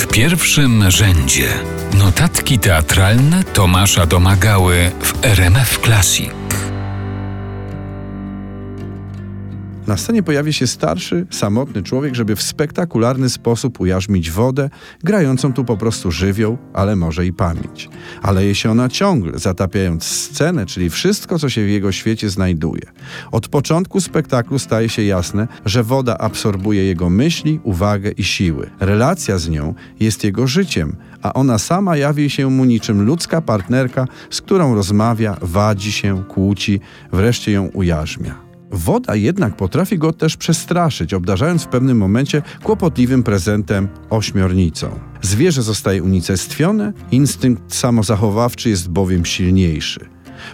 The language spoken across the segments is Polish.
W pierwszym rzędzie notatki teatralne Tomasza Domagały w RMF Classic. Na scenie pojawi się starszy, samotny człowiek, żeby w spektakularny sposób ujarzmić wodę, grającą tu po prostu żywioł, ale może i pamięć. Ale je się ona ciągle, zatapiając scenę, czyli wszystko, co się w jego świecie znajduje. Od początku spektaklu staje się jasne, że woda absorbuje jego myśli, uwagę i siły. Relacja z nią jest jego życiem, a ona sama jawi się mu niczym ludzka partnerka, z którą rozmawia, wadzi się, kłóci, wreszcie ją ujarzmia. Woda jednak potrafi go też przestraszyć, obdarzając w pewnym momencie kłopotliwym prezentem ośmiornicą. Zwierzę zostaje unicestwione, instynkt samozachowawczy jest bowiem silniejszy.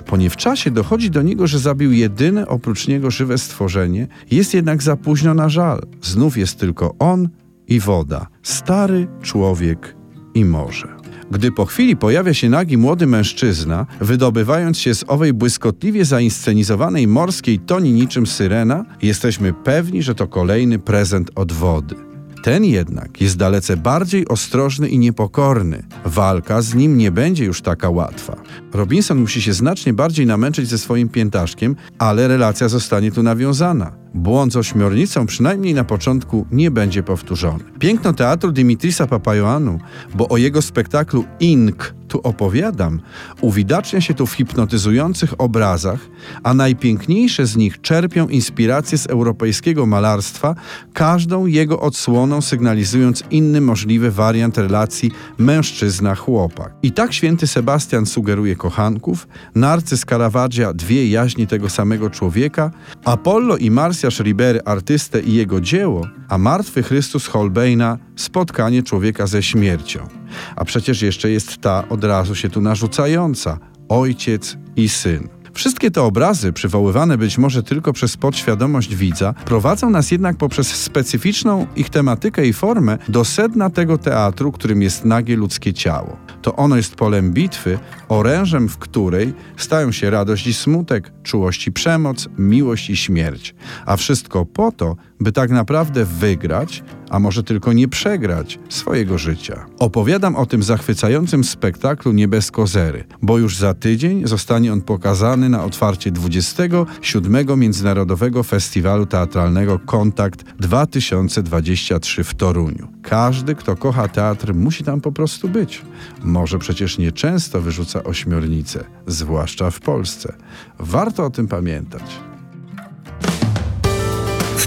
Po nie w czasie dochodzi do niego, że zabił jedyne oprócz niego żywe stworzenie, jest jednak za późno na żal. Znów jest tylko on i woda, stary człowiek i morze. Gdy po chwili pojawia się nagi młody mężczyzna, wydobywając się z owej błyskotliwie zainscenizowanej morskiej toni niczym syrena, jesteśmy pewni, że to kolejny prezent od wody. Ten jednak jest dalece bardziej ostrożny i niepokorny. Walka z nim nie będzie już taka łatwa. Robinson musi się znacznie bardziej namęczyć ze swoim piętaszkiem, ale relacja zostanie tu nawiązana. Błąd z ośmiornicą przynajmniej na początku nie będzie powtórzony. Piękno teatru Dimitrisa Papajoanu, bo o jego spektaklu Ink tu opowiadam, uwidacznia się tu w hipnotyzujących obrazach, a najpiękniejsze z nich czerpią inspirację z europejskiego malarstwa, każdą jego odsłoną sygnalizując inny możliwy wariant relacji mężczyzna-chłopak. I tak święty Sebastian sugeruje kochanków, Narcyz Caravaggia dwie jaźni tego samego człowieka, Apollo i Marsjasz Ribery artystę i jego dzieło, a martwy Chrystus Holbeina spotkanie człowieka ze śmiercią. A przecież jeszcze jest ta od razu się tu narzucająca ojciec i syn. Wszystkie te obrazy, przywoływane być może tylko przez podświadomość widza, prowadzą nas jednak poprzez specyficzną ich tematykę i formę do sedna tego teatru, którym jest nagie ludzkie ciało. To ono jest polem bitwy, orężem w której stają się radość i smutek, czułość i przemoc, miłość i śmierć. A wszystko po to, by tak naprawdę wygrać, a może tylko nie przegrać swojego życia. Opowiadam o tym zachwycającym spektaklu Nie bez kozery, bo już za tydzień zostanie on pokazany na otwarcie 27. Międzynarodowego Festiwalu Teatralnego Kontakt 2023 w Toruniu. Każdy, kto kocha teatr, musi tam po prostu być. Może przecież nieczęsto wyrzuca ośmiornicę, zwłaszcza w Polsce. Warto o tym pamiętać.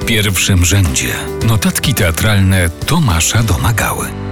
W pierwszym rzędzie notatki teatralne Tomasza Domagały.